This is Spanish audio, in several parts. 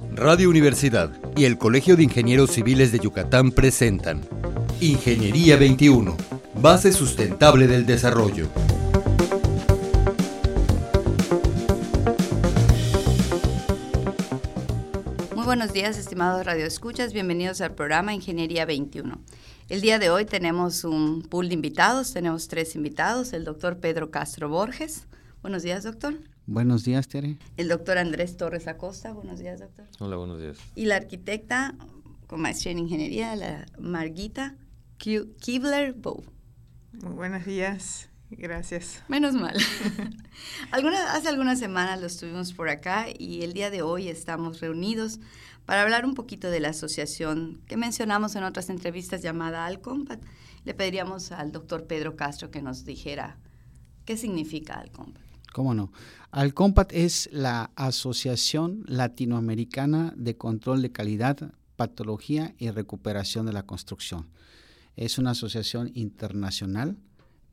Radio Universidad y el Colegio de Ingenieros Civiles de Yucatán presentan Ingeniería 21, base sustentable del desarrollo. Muy buenos días, estimados radioescuchas, bienvenidos al programa Ingeniería 21. El día de hoy tenemos un pool de invitados, tenemos tres invitados, el doctor Pedro Castro Borges. Buenos días, doctor. Buenos días, Tere. El doctor Andrés Torres Acosta. Buenos días, doctor. Hola, buenos días. Y la arquitecta con maestría en ingeniería, la Marguita Kibler Bow. Muy buenos días. Gracias. Menos mal. Alguna, hace algunas semanas lo estuvimos por acá y el día de hoy estamos reunidos para hablar un poquito de la asociación que mencionamos en otras entrevistas llamada Alcompat. Le pediríamos al doctor Pedro Castro que nos dijera qué significa Alcompat. ¿Cómo no? Alcompat es la Asociación Latinoamericana de Control de Calidad, Patología y Recuperación de la Construcción. Es una asociación internacional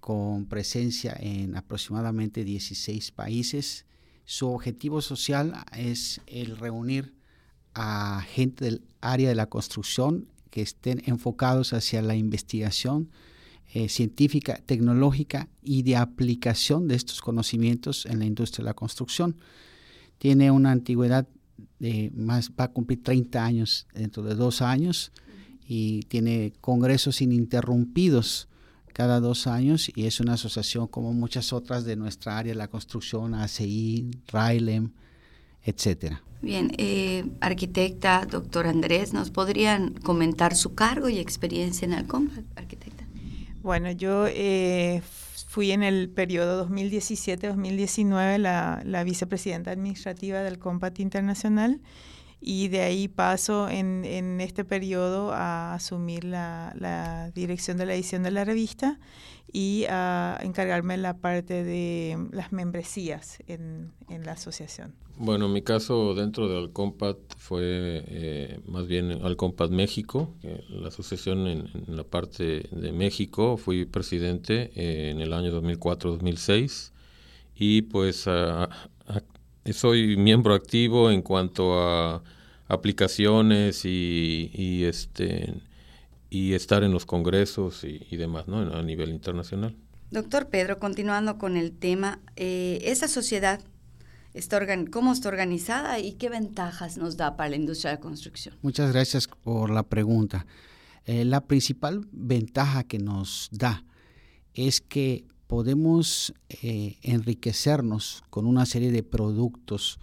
con presencia en aproximadamente 16 países. Su objetivo social es el reunir a gente del área de la construcción que estén enfocados hacia la investigación, eh, científica, tecnológica y de aplicación de estos conocimientos en la industria de la construcción. Tiene una antigüedad de más, va a cumplir 30 años dentro de dos años y tiene congresos ininterrumpidos cada dos años y es una asociación como muchas otras de nuestra área, la construcción, ACI, RAILEM, etcétera. Bien, eh, arquitecta, doctor Andrés, ¿nos podrían comentar su cargo y experiencia en Alcompa, arquitecta? Bueno, yo eh, fui en el periodo 2017-2019 la, la, vicepresidenta administrativa del Compat Internacional y de ahí paso en, en este periodo a asumir la, la, dirección de la edición de la revista y a encargarme la parte de las membresías en, en la asociación. Bueno, mi caso dentro del Alcompat fue eh, más bien Alcompat México, la asociación en, la parte de México. Fui presidente eh, en el año 2004-2006 y pues soy miembro activo en cuanto a aplicaciones y, y este y estar en los congresos y, demás, ¿no? A nivel internacional. Doctor Pedro, continuando con el tema, eh, esa sociedad está cómo está organizada y qué ventajas nos da para la industria de la construcción. Muchas gracias por la pregunta. Eh, la principal ventaja que nos da es que podemos eh, enriquecernos con una serie de productos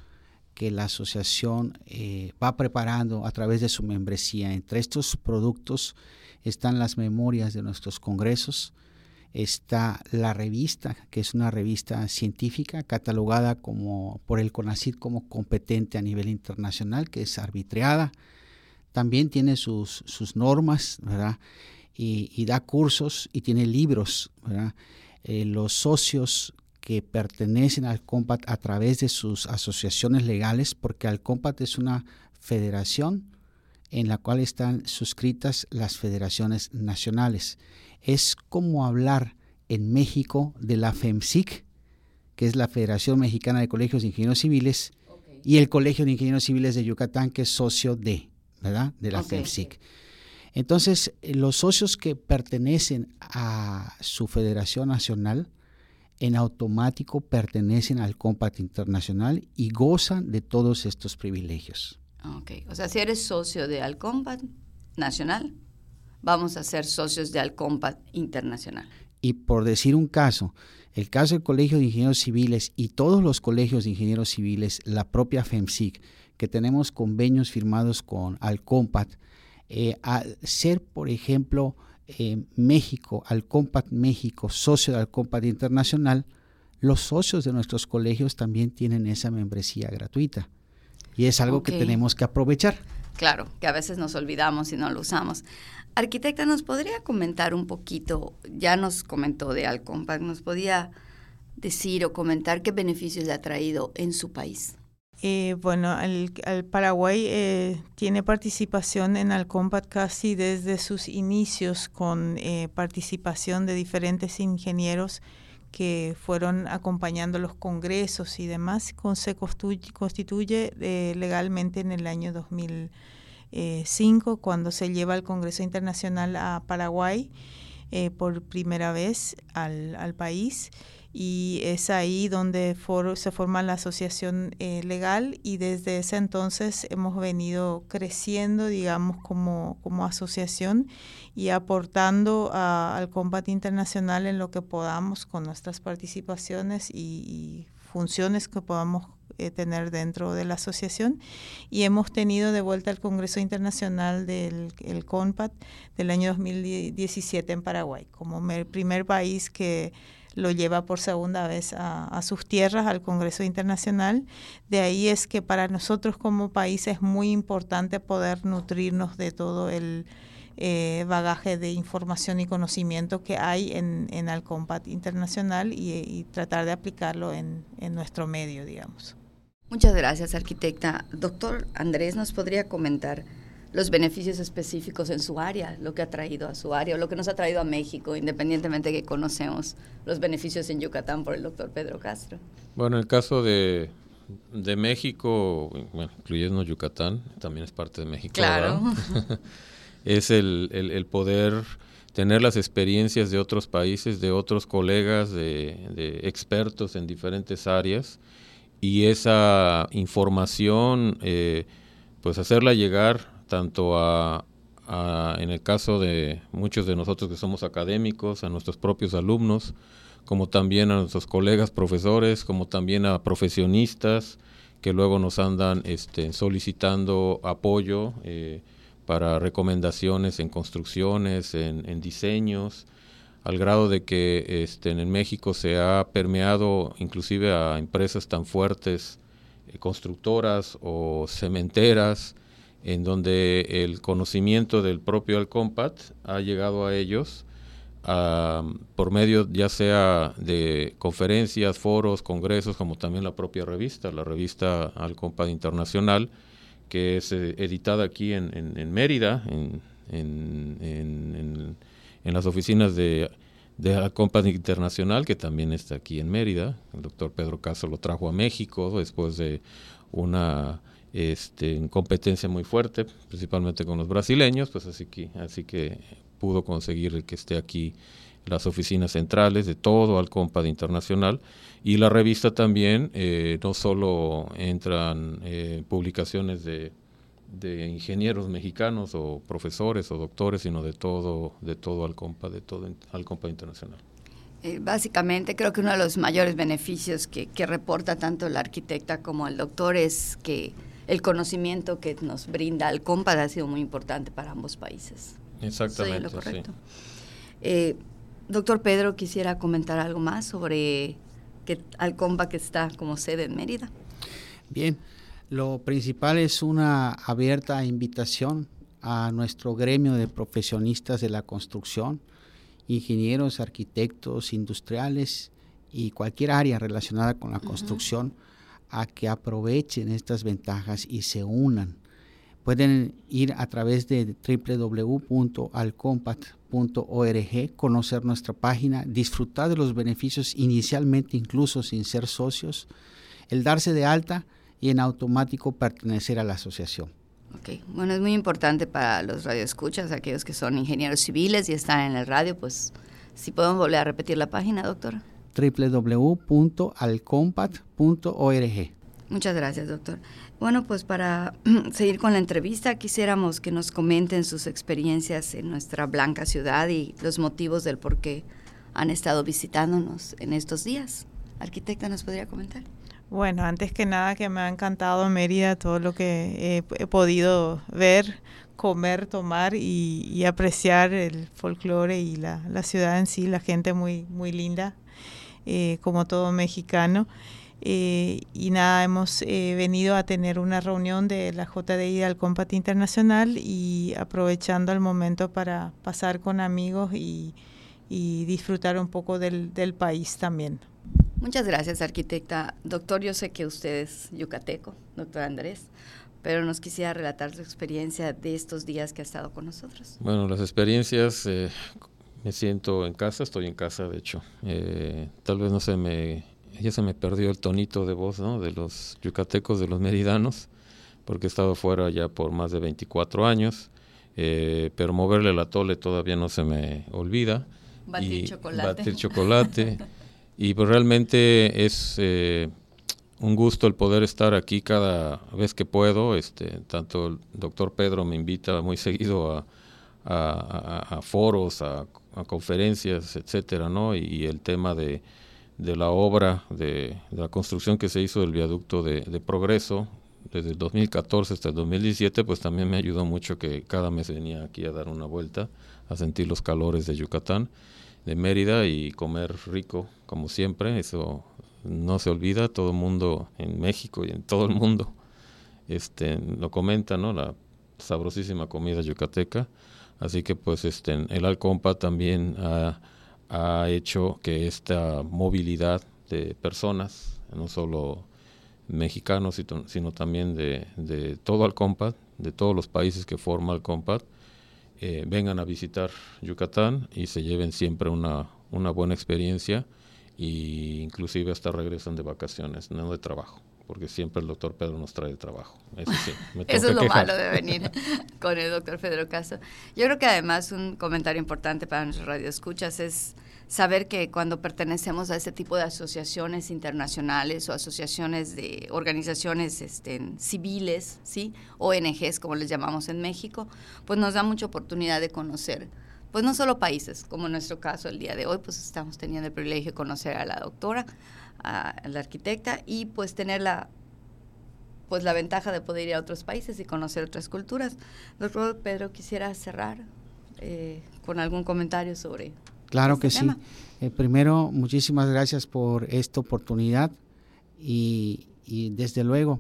que la asociación eh, va preparando a través de su membresía. Entre estos productos están las memorias de nuestros congresos, está la revista, que es una revista científica catalogada como por el CONACYT como competente a nivel internacional, que es arbitreada. También tiene sus, sus normas, ¿verdad? Y, da cursos y tiene libros, ¿verdad? Eh, los socios que pertenecen al COMPAT a través de sus asociaciones legales, porque al COMPAT es una federación en la cual están suscritas las federaciones nacionales es como hablar en México de la FEMSIC, que es la Federación Mexicana de Colegios de Ingenieros Civiles, y el Colegio de Ingenieros Civiles de Yucatán, que es socio de, ¿verdad? De la FEMSIC. Entonces, eh, los socios que pertenecen a su federación nacional, en automático pertenecen al Compact Internacional y gozan de todos estos privilegios. Ok, o sea, si eres socio de Alcompat Nacional, vamos a ser socios de Alcompat Internacional. Y por decir un caso, el caso del Colegio de Ingenieros Civiles y todos los colegios de ingenieros civiles, la propia FEMSIC, que tenemos convenios firmados con Alcompat, eh, al ser, por ejemplo, eh, México, Alcompat México, socio de Alcompat Internacional, los socios de nuestros colegios también tienen esa membresía gratuita. Y es algo que tenemos que aprovechar. Claro, que a veces nos olvidamos y no lo usamos. Arquitecta, ¿nos podría comentar un poquito? Ya nos comentó de Alcompact, ¿nos podía decir o comentar qué beneficios le ha traído en su país? Eh, bueno, el, Paraguay eh, tiene participación en Alcompact casi desde sus inicios con eh, participación de diferentes ingenieros que fueron acompañando los congresos y demás, se constituye, eh, legalmente en el año 2005, cuando se lleva el Congreso Internacional a Paraguay eh, por primera vez al, al país y es ahí donde se forma la asociación eh, legal y desde ese entonces hemos venido creciendo, digamos, como, como asociación y aportando al combate internacional en lo que podamos con nuestras participaciones y, funciones que podamos eh, tener dentro de la asociación. Y hemos tenido de vuelta el Congreso Internacional del el CONPAT del año 2017 en Paraguay como primer país que lo lleva por segunda vez a, sus tierras, al Congreso Internacional. De ahí es que para nosotros como país es muy importante poder nutrirnos de todo el eh, bagaje de información y conocimiento que hay en, en Alcompat Internacional y, tratar de aplicarlo en, en nuestro medio, digamos. Muchas gracias, arquitecta. Doctor Andrés, ¿nos podría comentar los beneficios específicos en su área, lo que ha traído a su área, o lo que nos ha traído a México, independientemente de que conocemos los beneficios en Yucatán por el doctor Pedro Castro. Bueno, en el caso de, de México, bueno, incluyendo Yucatán, también es parte de México. Claro. es el, el, poder tener las experiencias de otros países, de otros colegas, de, de expertos en diferentes áreas, y esa información, eh, pues hacerla llegar tanto a, en el caso de muchos de nosotros que somos académicos, a nuestros propios alumnos, como también a nuestros colegas profesores, como también a profesionistas que luego nos andan este, solicitando apoyo eh, para recomendaciones en construcciones, en, diseños, al grado de que este, en México se ha permeado inclusive a empresas tan fuertes, eh, constructoras o cementeras, en donde el conocimiento del propio Alcompat ha llegado a ellos por medio ya sea de conferencias, foros, congresos, como también la propia revista, la revista Alcompat Internacional, que es eh, editada aquí en, Mérida, en, las oficinas de, de Alcompat Internacional, que también está aquí en Mérida. El doctor Pedro Caso lo trajo a México después de una este, en competencia muy fuerte, principalmente con los brasileños, pues así que, así que pudo conseguir que esté aquí las oficinas centrales de todo al COMPAD Internacional y la revista también eh, no solo entran eh, publicaciones de, de, ingenieros mexicanos o profesores o doctores, sino de todo, de todo al COMPAD, de todo al COMPAD Internacional. Eh, básicamente creo que uno de los mayores beneficios que reporta tanto la arquitecta como el doctor es que el conocimiento que nos brinda el COMPAD ha sido muy importante para ambos países. Exactamente. lo correcto. Eh, doctor Pedro, quisiera comentar algo más sobre que Alcompa que está como sede en Mérida. Bien, lo principal es una abierta invitación a nuestro gremio de profesionistas de la construcción, ingenieros, arquitectos, industriales y cualquier área relacionada con la construcción a que aprovechen estas ventajas y se unan. Pueden ir a través de www.alcompat.org, conocer nuestra página, disfrutar de los beneficios inicialmente incluso sin ser socios, el darse de alta y en automático pertenecer a la asociación. Ok, bueno, es muy importante para los radioescuchas, aquellos que son ingenieros civiles y están en el radio, pues si podemos volver a repetir la página, doctora www.alcompat.org. Muchas gracias, doctor. Bueno, pues para seguir con la entrevista, quisiéramos que nos comenten sus experiencias en nuestra blanca ciudad y los motivos del por qué han estado visitándonos en estos días. Arquitecta, ¿nos podría comentar? Bueno, antes que nada que me ha encantado Mérida, todo lo que he, podido ver, comer, tomar y, apreciar el folclore y la, la, ciudad en sí, la gente muy, muy linda, eh, como todo mexicano. Eh, y nada, hemos eh, venido a tener una reunión de la JDI al Compat Internacional y aprovechando el momento para pasar con amigos y, disfrutar un poco del, del, país también. Muchas gracias, arquitecta. Doctor, yo sé que usted es yucateco, doctor Andrés, pero nos quisiera relatar su experiencia de estos días que ha estado con nosotros. Bueno, las experiencias me siento en casa, estoy en casa de hecho. Eh, tal vez no se me, ya se me perdió el tonito de voz ¿no? de los yucatecos, de los meridanos, porque he estado fuera ya por más de 24 años, eh, pero moverle la tole todavía no se me olvida. Batir y chocolate. Batir chocolate. y pues realmente es eh, un gusto el poder estar aquí cada vez que puedo. Este, tanto el doctor Pedro me invita muy seguido a, a, a foros, a a conferencias, etcétera, ¿no? Y, el tema de, de la obra, de, la construcción que se hizo del viaducto de, progreso desde el 2014 hasta el 2017, pues también me ayudó mucho que cada mes venía aquí a dar una vuelta, a sentir los calores de Yucatán, de Mérida y comer rico, como siempre, eso no se olvida, todo el mundo en México y en todo el mundo este, lo comenta, ¿no? La sabrosísima comida yucateca Así que pues este, el Alcompa también ha, hecho que esta movilidad de personas, no solo mexicanos, sino también de, de todo Alcompa, de todos los países que forma Alcompa, eh, vengan a visitar Yucatán y se lleven siempre una, una buena experiencia e inclusive hasta regresan de vacaciones, no de trabajo porque siempre el doctor Pedro nos trae trabajo. Eso sí, me Eso es lo malo de venir con el doctor Pedro Castro. Yo creo que además un comentario importante para nuestros radioescuchas es saber que cuando pertenecemos a ese tipo de asociaciones internacionales o asociaciones de organizaciones este, civiles, ¿sí? ONGs como les llamamos en México, pues nos da mucha oportunidad de conocer pues no solo países, como en nuestro caso el día de hoy, pues estamos teniendo el privilegio de conocer a la doctora, a la arquitecta y pues tener la pues la ventaja de poder ir a otros países y conocer otras culturas. Doctor Pedro, quisiera cerrar eh, con algún comentario sobre. Claro este que sí. Eh, primero, muchísimas gracias por esta oportunidad y, y desde luego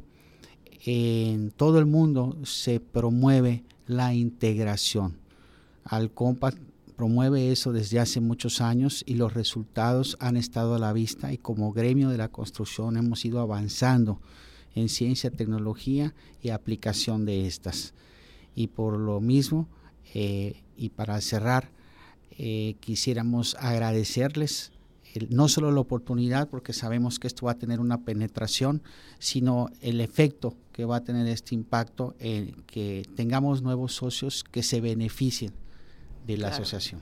en todo el mundo se promueve la integración. Al promueve eso desde hace muchos años y los resultados han estado a la vista y como gremio de la construcción hemos ido avanzando en ciencia, tecnología y aplicación de estas. Y por lo mismo, eh, y para cerrar, eh, quisiéramos agradecerles no solo la oportunidad, porque sabemos que esto va a tener una penetración, sino el efecto que va a tener este impacto en que tengamos nuevos socios que se beneficien de la asociación.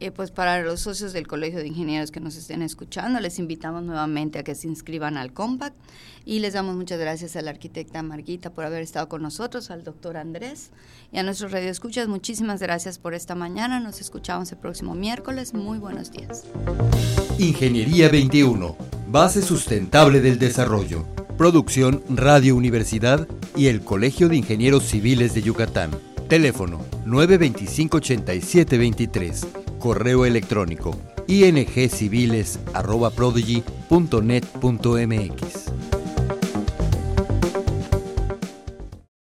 Eh, pues para los socios del Colegio de Ingenieros que nos estén escuchando, les invitamos nuevamente a que se inscriban al Compact y les damos muchas gracias a la arquitecta Marguita por haber estado con nosotros, al doctor Andrés y a nuestros radioescuchas. Muchísimas gracias por esta mañana. Nos escuchamos el próximo miércoles. Muy buenos días. Ingeniería 21, base sustentable del desarrollo. Producción Radio Universidad y el Colegio de Ingenieros Civiles de Yucatán. Teléfono 925-8723. Correo electrónico ingciviles.prodigy.net.mx.